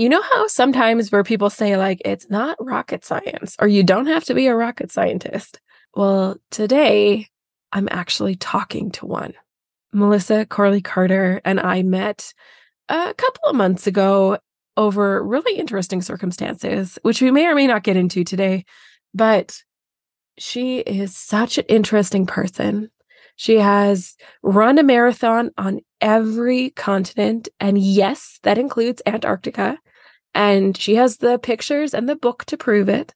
You know how sometimes where people say, like, it's not rocket science or you don't have to be a rocket scientist? Well, today I'm actually talking to one. Melissa Corley Carter and I met a couple of months ago over really interesting circumstances, which we may or may not get into today. But she is such an interesting person. She has run a marathon on every continent. And yes, that includes Antarctica. And she has the pictures and the book to prove it.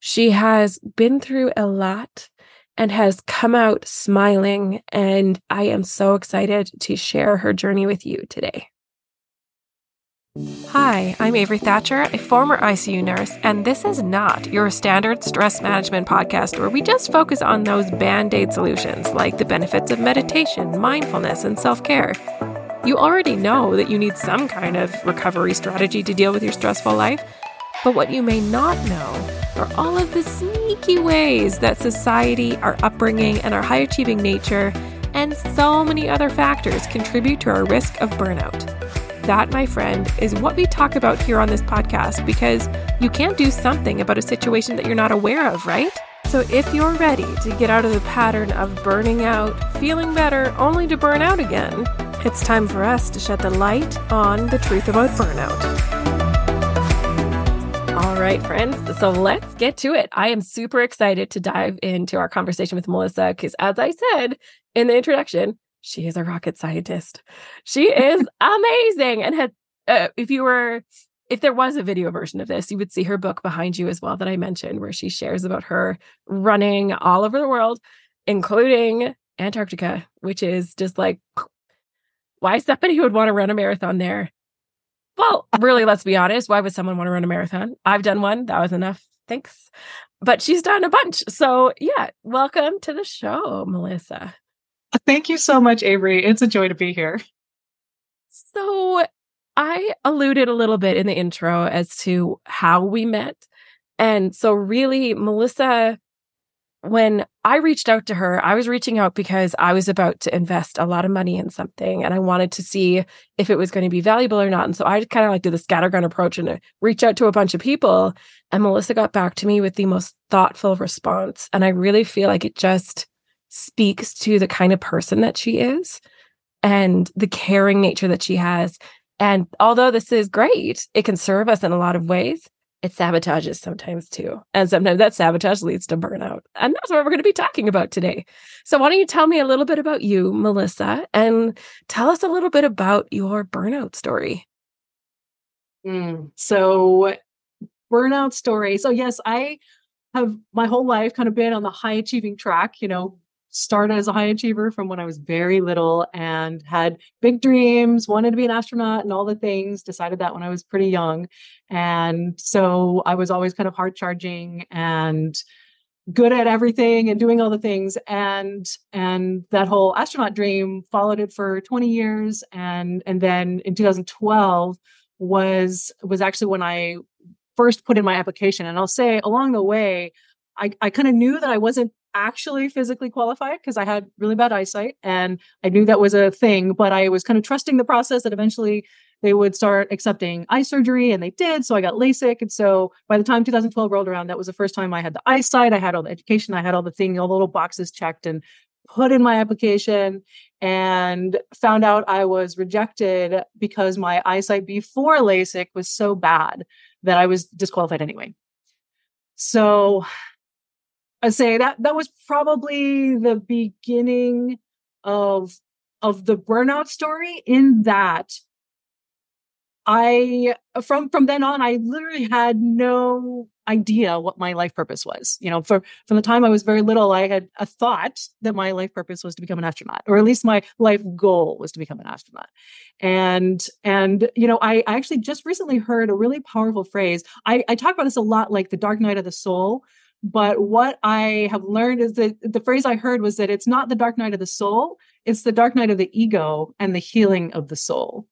She has been through a lot and has come out smiling. And I am so excited to share her journey with you today. Hi, I'm Avery Thatcher, a former ICU nurse, and this is not your standard stress management podcast where we just focus on those band aid solutions like the benefits of meditation, mindfulness, and self care. You already know that you need some kind of recovery strategy to deal with your stressful life, but what you may not know are all of the sneaky ways that society, our upbringing, and our high achieving nature, and so many other factors contribute to our risk of burnout. That, my friend, is what we talk about here on this podcast because you can't do something about a situation that you're not aware of, right? So if you're ready to get out of the pattern of burning out, feeling better, only to burn out again, it's time for us to shed the light on the truth about burnout. All right, friends. So let's get to it. I am super excited to dive into our conversation with Melissa because, as I said in the introduction, she is a rocket scientist. She is amazing. And had, uh, if you were, if there was a video version of this, you would see her book behind you as well that I mentioned, where she shares about her running all over the world, including Antarctica, which is just like, why somebody would want to run a marathon there? Well, really, let's be honest. Why would someone want to run a marathon? I've done one. That was enough. Thanks. But she's done a bunch. So, yeah, welcome to the show, Melissa. Thank you so much, Avery. It's a joy to be here. So, I alluded a little bit in the intro as to how we met. And so, really, Melissa, when I reached out to her, I was reaching out because I was about to invest a lot of money in something and I wanted to see if it was going to be valuable or not. And so I kind of like did the scattergun approach and uh, reach out to a bunch of people. And Melissa got back to me with the most thoughtful response. And I really feel like it just speaks to the kind of person that she is and the caring nature that she has. And although this is great, it can serve us in a lot of ways. It sabotages sometimes too. And sometimes that sabotage leads to burnout. And that's what we're going to be talking about today. So, why don't you tell me a little bit about you, Melissa, and tell us a little bit about your burnout story? Mm, so, burnout story. So, yes, I have my whole life kind of been on the high achieving track, you know, started as a high achiever from when I was very little and had big dreams, wanted to be an astronaut and all the things, decided that when I was pretty young. And so I was always kind of hard charging and good at everything and doing all the things. And and that whole astronaut dream followed it for 20 years. And and then in 2012 was was actually when I first put in my application. And I'll say along the way I, I kind of knew that I wasn't actually physically qualified because I had really bad eyesight and I knew that was a thing, but I was kind of trusting the process that eventually they would start accepting eye surgery and they did. So I got LASIK. And so by the time 2012 rolled around, that was the first time I had the eyesight. I had all the education. I had all the things, all the little boxes checked and put in my application and found out I was rejected because my eyesight before LASIK was so bad that I was disqualified anyway. So I say that that was probably the beginning of of the burnout story in that I from from then on I literally had no idea what my life purpose was. You know, for from the time I was very little, I had a thought that my life purpose was to become an astronaut, or at least my life goal was to become an astronaut. And and you know, I, I actually just recently heard a really powerful phrase. I, I talk about this a lot, like the dark night of the soul, but what I have learned is that the phrase I heard was that it's not the dark night of the soul, it's the dark night of the ego and the healing of the soul.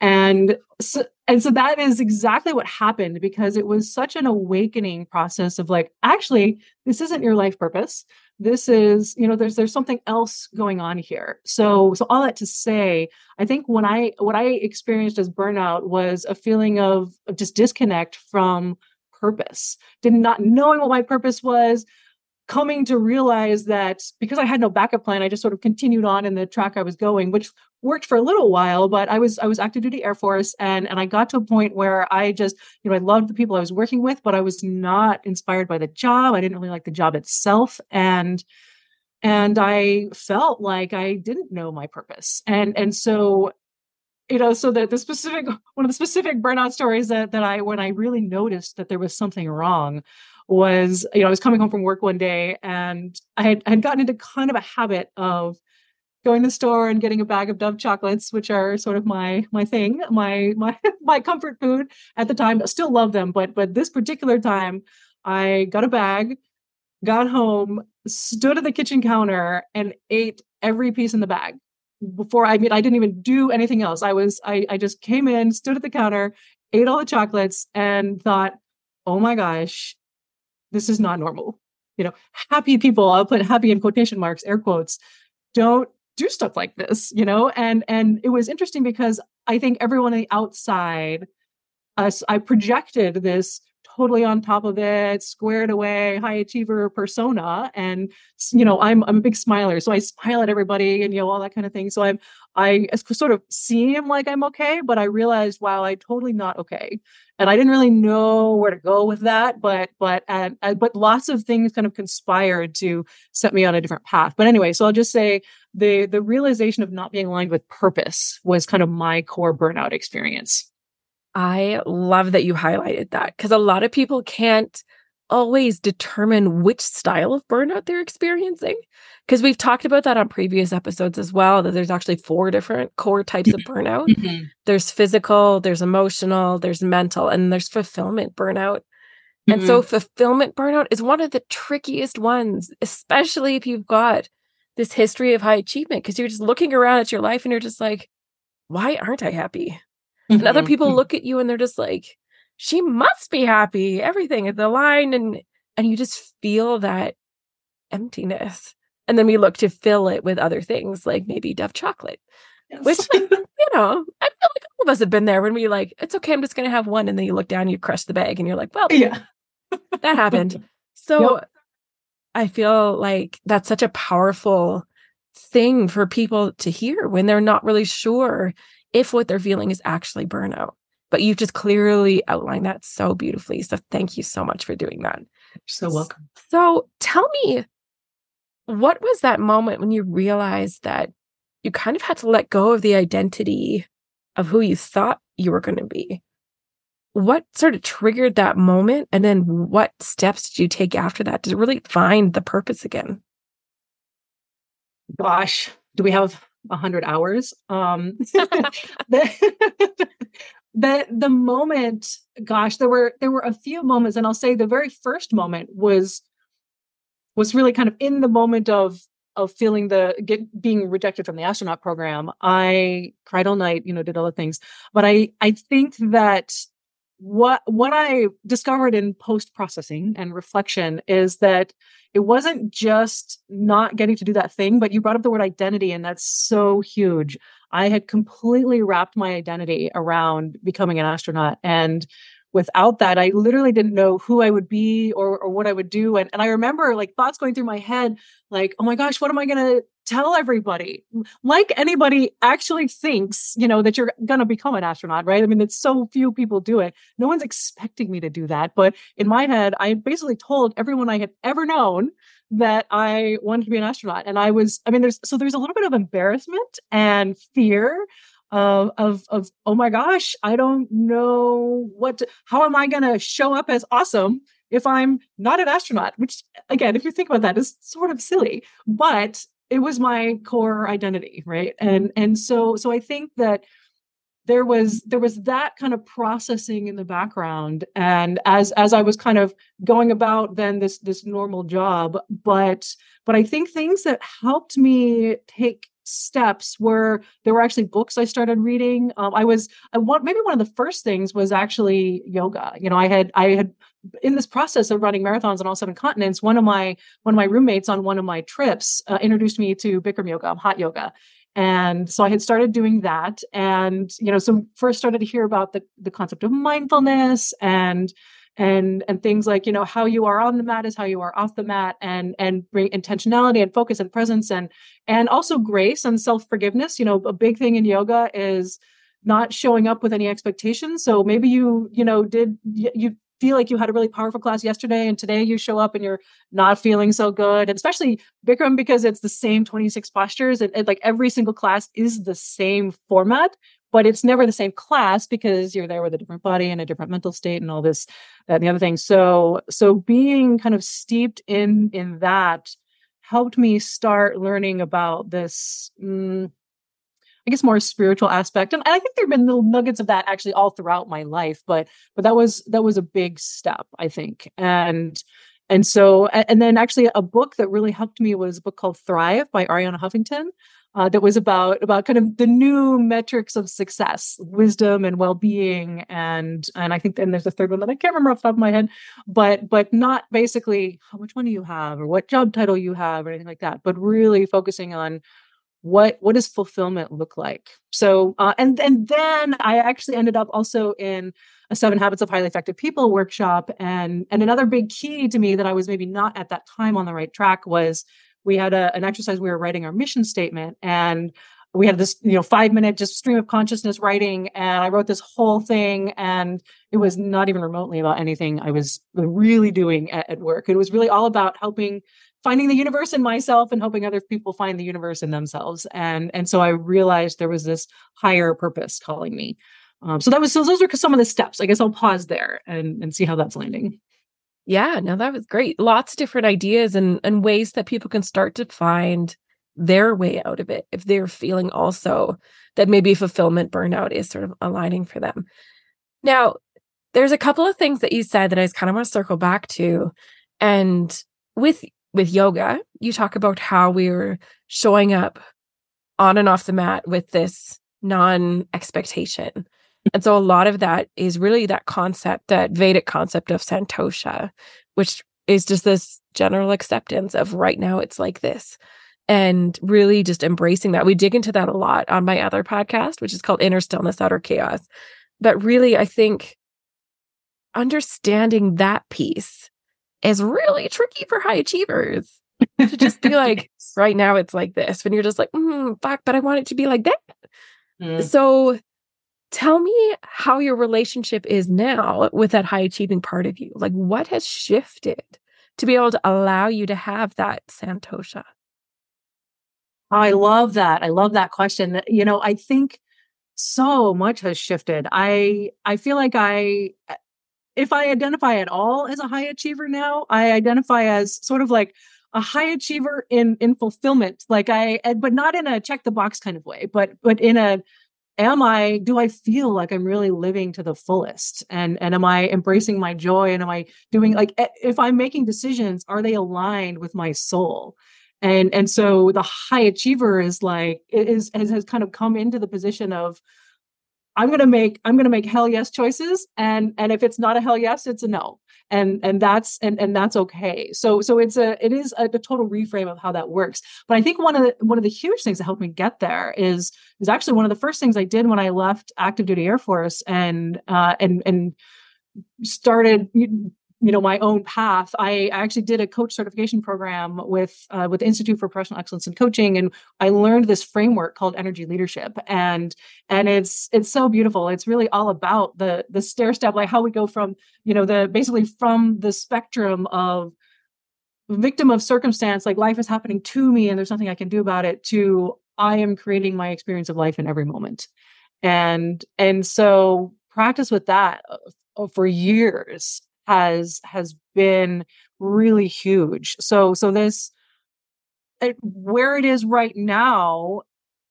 And so, and so that is exactly what happened because it was such an awakening process of like, actually, this isn't your life purpose. This is, you know, there's there's something else going on here. So so all that to say, I think when I what I experienced as burnout was a feeling of, of just disconnect from purpose, did not knowing what my purpose was, coming to realize that because I had no backup plan, I just sort of continued on in the track I was going, which worked for a little while. But I was I was active duty Air Force, and and I got to a point where I just you know I loved the people I was working with, but I was not inspired by the job. I didn't really like the job itself, and and I felt like I didn't know my purpose, and and so you know so the, the specific one of the specific burnout stories that that i when i really noticed that there was something wrong was you know i was coming home from work one day and i had, I had gotten into kind of a habit of going to the store and getting a bag of dove chocolates which are sort of my my thing my my my comfort food at the time. I still love them but but this particular time i got a bag got home stood at the kitchen counter and ate every piece in the bag before I mean I didn't even do anything else. I was I I just came in, stood at the counter, ate all the chocolates and thought, "Oh my gosh, this is not normal." You know, happy people, I'll put happy in quotation marks, air quotes, don't do stuff like this, you know? And and it was interesting because I think everyone on the outside us I projected this totally on top of it, squared away, high achiever persona. And you know, I'm I'm a big smiler, so I smile at everybody and you know all that kind of thing. So I'm I sort of seem like I'm okay, but I realized wow, I'm totally not okay, and I didn't really know where to go with that. But but but lots of things kind of conspired to set me on a different path. But anyway, so I'll just say the the realization of not being aligned with purpose was kind of my core burnout experience. I love that you highlighted that because a lot of people can't always determine which style of burnout they're experiencing. Because we've talked about that on previous episodes as well, that there's actually four different core types of burnout mm-hmm. there's physical, there's emotional, there's mental, and there's fulfillment burnout. Mm-hmm. And so, mm-hmm. fulfillment burnout is one of the trickiest ones, especially if you've got this history of high achievement, because you're just looking around at your life and you're just like, why aren't I happy? Mm-hmm. And other people mm-hmm. look at you and they're just like, she must be happy. Everything the line. And and you just feel that emptiness. And then we look to fill it with other things like maybe Dove chocolate. Yes. Which, you know, I feel like all of us have been there when we like, it's okay, I'm just gonna have one. And then you look down, and you crush the bag, and you're like, well, yeah, that happened. So yep. I feel like that's such a powerful thing for people to hear when they're not really sure if what they're feeling is actually burnout. But you've just clearly outlined that so beautifully. So thank you so much for doing that. You're so welcome. So tell me, what was that moment when you realized that you kind of had to let go of the identity of who you thought you were going to be? What sort of triggered that moment? And then what steps did you take after that to really find the purpose again? Gosh, do we have 100 hours um the, the the moment gosh there were there were a few moments and i'll say the very first moment was was really kind of in the moment of of feeling the get being rejected from the astronaut program i cried all night you know did all the things but i i think that what what i discovered in post processing and reflection is that it wasn't just not getting to do that thing, but you brought up the word identity, and that's so huge. I had completely wrapped my identity around becoming an astronaut. And without that, I literally didn't know who I would be or, or what I would do. And, and I remember like thoughts going through my head, like, oh my gosh, what am I going to tell everybody? Like anybody actually thinks, you know, that you're going to become an astronaut, right? I mean, it's so few people do it. No one's expecting me to do that. But in my head, I basically told everyone I had ever known that I wanted to be an astronaut. And I was, I mean, there's, so there's a little bit of embarrassment and fear of of of oh my gosh, I don't know what to, how am I going to show up as awesome if I'm not an astronaut? Which again, if you think about that, is sort of silly, but it was my core identity, right? And and so so I think that there was there was that kind of processing in the background and as as i was kind of going about then this this normal job but but i think things that helped me take steps were there were actually books I started reading. Um, I was I want maybe one of the first things was actually yoga. You know, I had I had in this process of running marathons on all seven continents. One of my one of my roommates on one of my trips uh, introduced me to Bikram yoga, hot yoga. And so I had started doing that, and you know, so first started to hear about the the concept of mindfulness and and and things like you know how you are on the mat is how you are off the mat and and bring intentionality and focus and presence and and also grace and self forgiveness you know a big thing in yoga is not showing up with any expectations. So maybe you you know did you feel like you had a really powerful class yesterday and today you show up and you're not feeling so good and especially bikram because it's the same 26 postures and, and like every single class is the same format but it's never the same class because you're there with a different body and a different mental state and all this that and the other thing so so being kind of steeped in in that helped me start learning about this mm, I guess more spiritual aspect. And I think there have been little nuggets of that actually all throughout my life, but but that was that was a big step, I think. And and so and then actually a book that really helped me was a book called Thrive by Arianna Huffington uh, that was about about kind of the new metrics of success, wisdom and well-being, and and I think then there's a third one that I can't remember off the top of my head, but but not basically how much money you have or what job title you have or anything like that, but really focusing on what what does fulfillment look like. So uh, and and then I actually ended up also in a seven habits of highly effective people workshop and and another big key to me that I was maybe not at that time on the right track was we had a, an exercise we were writing our mission statement and we had this you know five minute just stream of consciousness writing and i wrote this whole thing and it was not even remotely about anything i was really doing at, at, work. It was really all about helping finding the universe in myself and helping other people find the universe in themselves. And and so i realized there was this higher purpose calling me. Um, so that was so those are some of the steps. I guess i'll pause there and and see how that's landing yeah, no, that was great. Lots of different ideas and, and ways that people can start to find their way out of it if they're feeling also that maybe fulfillment burnout is sort of aligning for them. Now, there's a couple of things that you said that I just kind of want to circle back to. And with with yoga, you talk about how we're showing up on and off the mat with this non expectation. And so a lot of that is really that concept, that Vedic concept of Santosha, which is just this general acceptance of right now it's like this. And really just embracing that. We dig into that a lot on my other podcast, which is called Inner Stillness, Outer Chaos. But really, I think understanding that piece is really tricky for high achievers to just be like, right now it's like this. When you're just like, mm, fuck, but I want it to be like that. Mm. So Tell me how your relationship is now with that high achieving part of you. Like, what has shifted to be able to allow you to have that Santosha? I love that. I love that question. You know, I think so much has shifted. I I feel like I eh, if I identify at all as a high achiever now, I identify as sort of like a high achiever in in fulfillment like i eh, but not in a check the box kind of way but but in a am i do i feel like i'm really living to the fullest? And and am i embracing my joy? And am i doing like eh, if i'm making decisions are they aligned with my soul? And and so the high achiever is like is has, has kind of come into the position of i'm to make i'm to make hell yes choices and and if it's not a hell yes it's a no. And and that's and and that's okay. So so it's a it is a, a, total reframe of how that works. But i think one of the one of the huge things that helped me get there is is actually one of the first things i did when i left active duty air force and uh and and started you know my own path i actually did a coach certification program with uh, with the institute for professional excellence in coaching and i learned this framework called energy leadership. And and it's it's so beautiful. It's really all about the the stair step like how we go from you know the basically from the spectrum of victim of circumstance like life is happening to me and there's nothing i can do about it to i am creating my experience of life in every moment. And and so practice with that uh, for years has has been really huge. So so this it, where it is right now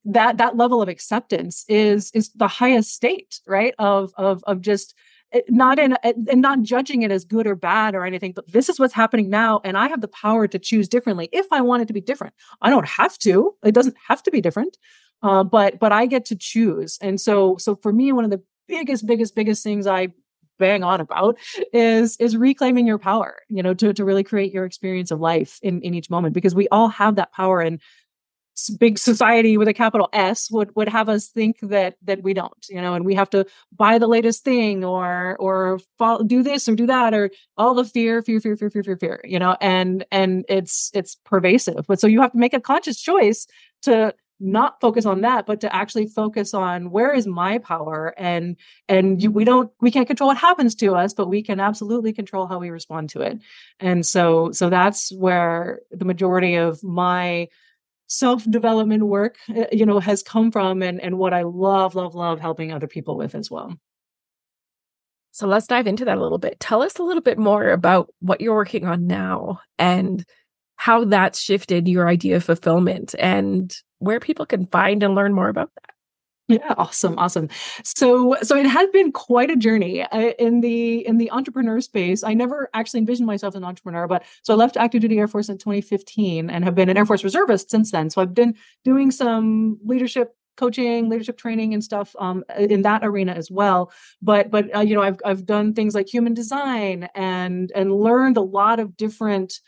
that that level of acceptance is is the highest state right? Of of of just eh, not in eh, and not judging it as good or bad or anything but this is what's happening now and i have the power to choose differently if i want it to be different. I don't have to. It doesn't have to be different uh, but but i get to choose. And so so for me one of the biggest biggest biggest things i bang on about is is reclaiming your power you know to, to really create your experience of life in in each moment because we all have that power and big society with a capital S would would have us think that that we don't, you know, and we have to buy the latest thing or or follow, do this or do that or all the fear, fear, fear, fear, fear, fear, fear, you know, and and it's it's pervasive. But so you have to make a conscious choice to not focus on that but to actually focus on where is my power and and you, we don't we can't control what happens to us but we can absolutely control how we respond to it. And so so that's where the majority of my self development work uh, you know has come from and and what i love love love helping other people with as well. So let's dive into that a little bit. Tell us a little bit more about what you're working on now and how that's shifted your idea of fulfillment and where people can find and learn more about that yeah, awesome, awesome. So, so it has been quite a journey uh, in the in the entrepreneur space. I never actually envisioned myself as an entrepreneur, but so I left active duty Air Force in 2015 and have been an Air Force reservist since then. So I've been doing some leadership coaching, leadership training, and stuff um, in that arena as well. But but uh, you know, I've I've done things like human design and and learned a lot of different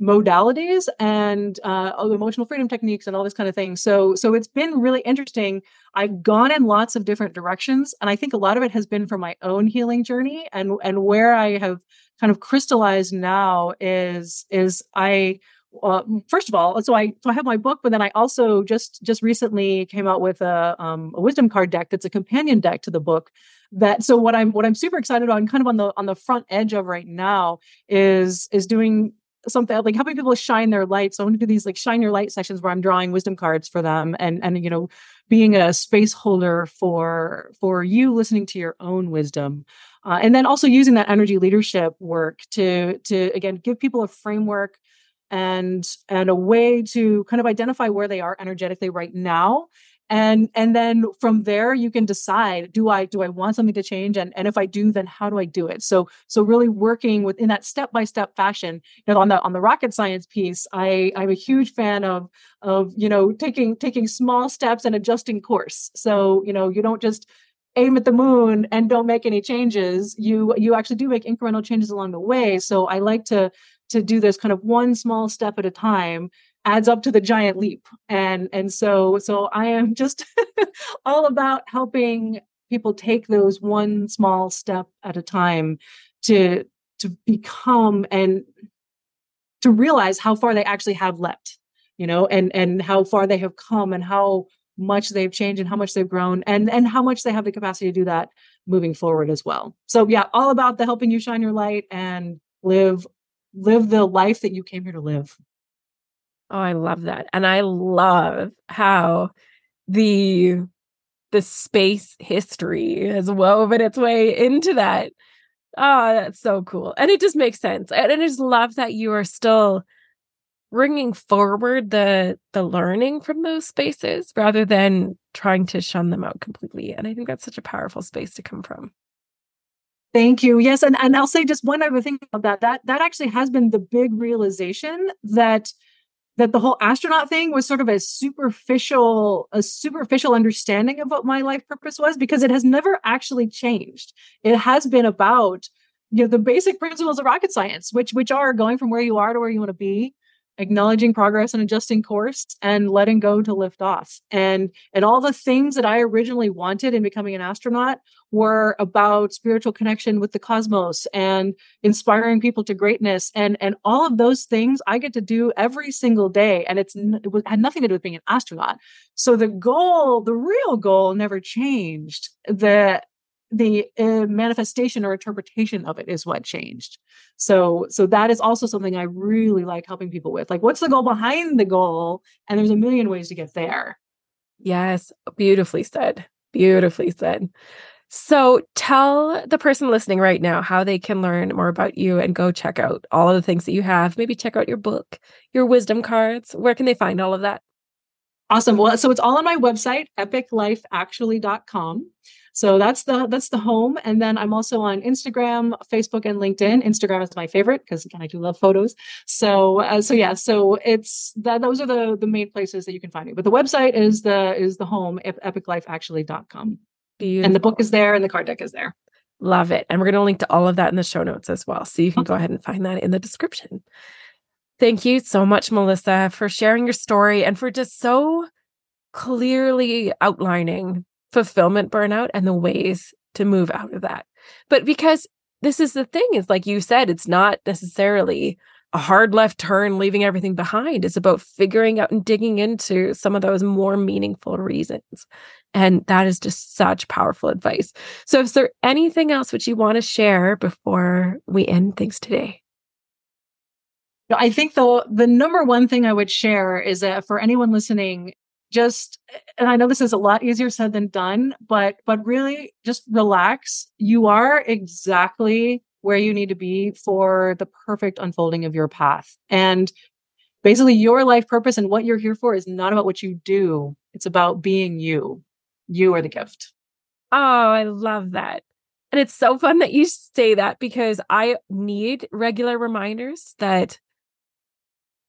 modalities and uh, emotional freedom techniques and all this kind of thing. So so it's been really interesting. I've gone in lots of different directions, and I think a lot of it has been from my own healing journey and and where I have kind of crystallized now is is I uh, first of all, so I so I have my book, but then I also just just recently came out with a um, a wisdom card deck that's a companion deck to the book. That so what I'm what I'm super excited on, kind of on the on the front edge of right now, is is doing something like helping people shine their light. So I want to do these like shine your light sessions where I'm drawing wisdom cards for them and and you know being a space holder for for you listening to your own wisdom. Uh, and then also using that energy leadership work to to again give people a framework and and a way to kind of identify where they are energetically right now and and then from there you can decide do i do i want something to change? And and if i do then how do i do it? So so really working within that step by step fashion you know on the on the rocket science piece i i'm a huge fan of of you know taking taking small steps and adjusting course. So you know you don't just aim at the moon and don't make any changes. You you actually do make incremental changes along the way. So i like to to do this kind of one small step at a time adds up to the giant leap. And and so so i am just all about helping people take those one small step at a time to to become and to realize how far they actually have leapt you know and and how far they have come and how much they've changed and how much they've grown and and how much they have the capacity to do that moving forward as well. So yeah all about the helping you shine your light and live live the life that you came here to live Oh, I love that. And I love how the the space history has woven its way into that. Oh, that's so cool. And it just makes sense. And I just love that you are still bringing forward the the learning from those spaces rather than trying to shun them out completely. And I think that's such a powerful space to come from. Thank you. Yes, and and I'll say just one other thing about that. That that actually has been the big realization that that the whole astronaut thing was sort of a superficial a superficial understanding of what my life purpose was because it has never actually changed. It has been about you know the basic principles of rocket science which which are going from where you are to where you want to be acknowledging progress and adjusting course and letting go to lift off. And and all the things that i originally wanted in becoming an astronaut were about spiritual connection with the cosmos and inspiring people to greatness. And and all of those things i get to do every single day and it's it had nothing to do with being an astronaut. So the goal the real goal never changed. The the uh, manifestation or interpretation of it is what changed. So so that is also something i really like helping people with. Like what's the goal behind the goal? And there's a million ways to get there. Yes. Beautifully said. Beautifully said. So tell the person listening right now how they can learn more about you and go check out all of the things that you have. Maybe check out your book your wisdom cards. Where can they find all of that? Awesome. Well so it's all on my website epiclifeactually.com So that's the that's the home. And then I'm also on Instagram, Facebook, and LinkedIn. Instagram is my favorite because again, I do love photos. So uh, so yeah, so it's that those are the the main places that you can find me. But the website is the is the home, epiclifeactually.com. Beautiful. And the book is there and the card deck is there. Love it. And we're going to link to all of that in the show notes as well. So you can okay. go ahead and find that in the description. Thank you so much, Melissa, for sharing your story and for just so clearly outlining fulfillment burnout and the ways to move out of that. But because this is the thing, is like you said, it's not necessarily a hard left turn, leaving everything behind. It's about figuring out and digging into some of those more meaningful reasons. And that is just such powerful advice. So, is there anything else which you want to share before we end things today? I think the the number one thing I would share is that for anyone listening, just and I know this is a lot easier said than done, but but really just relax. You are exactly where you need to be for the perfect unfolding of your path. And basically your life purpose and what you're here for is not about what you do. It's about being you. You are the gift. Oh, I love that. And it's so fun that you say that because I need regular reminders that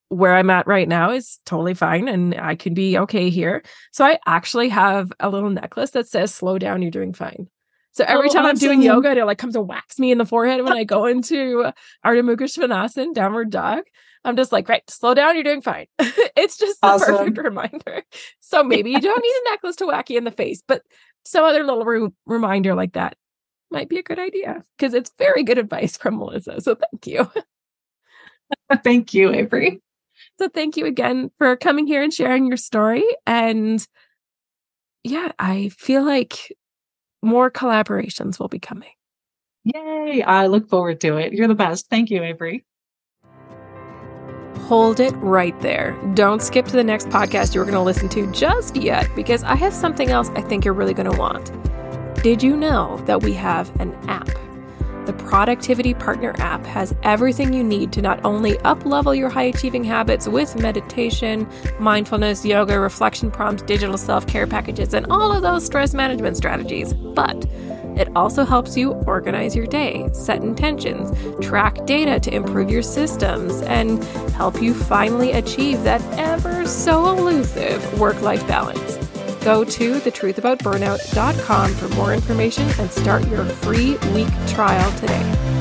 where I'm at right now is totally fine and I can be okay here. So I actually have a little necklace that says slow down, you're doing fine. So every oh, time I'm doing yoga, it like comes to wax me in the forehead when I go into Ardha Mukha Svanasana, downward dog. I'm just like, right, slow down, you're doing fine. it's just the awesome. perfect reminder. So maybe you don't need a necklace to whack you in the face, but some other little re- reminder like that might be a good idea because it's very good advice from Melissa. So thank you. thank you, Avery. So thank you again for coming here and sharing your story. And yeah, I feel like more collaborations will be coming. Yay. I look forward to it. You're the best. Thank you, Avery. Hold it right there. Don't skip to the next podcast you're going to listen to just yet because I have something else I think you're really going to want. Did you know that we have an app? The Productivity Partner app has everything you need to not only uplevel your high achieving habits with meditation, mindfulness, yoga, reflection prompts, digital self care packages, and all of those stress management strategies, but it also helps you organize your day, set intentions, track data to improve your systems, and help you finally achieve that ever so elusive work life balance. Go to thetruthaboutburnout.com for more information and start your free week trial today.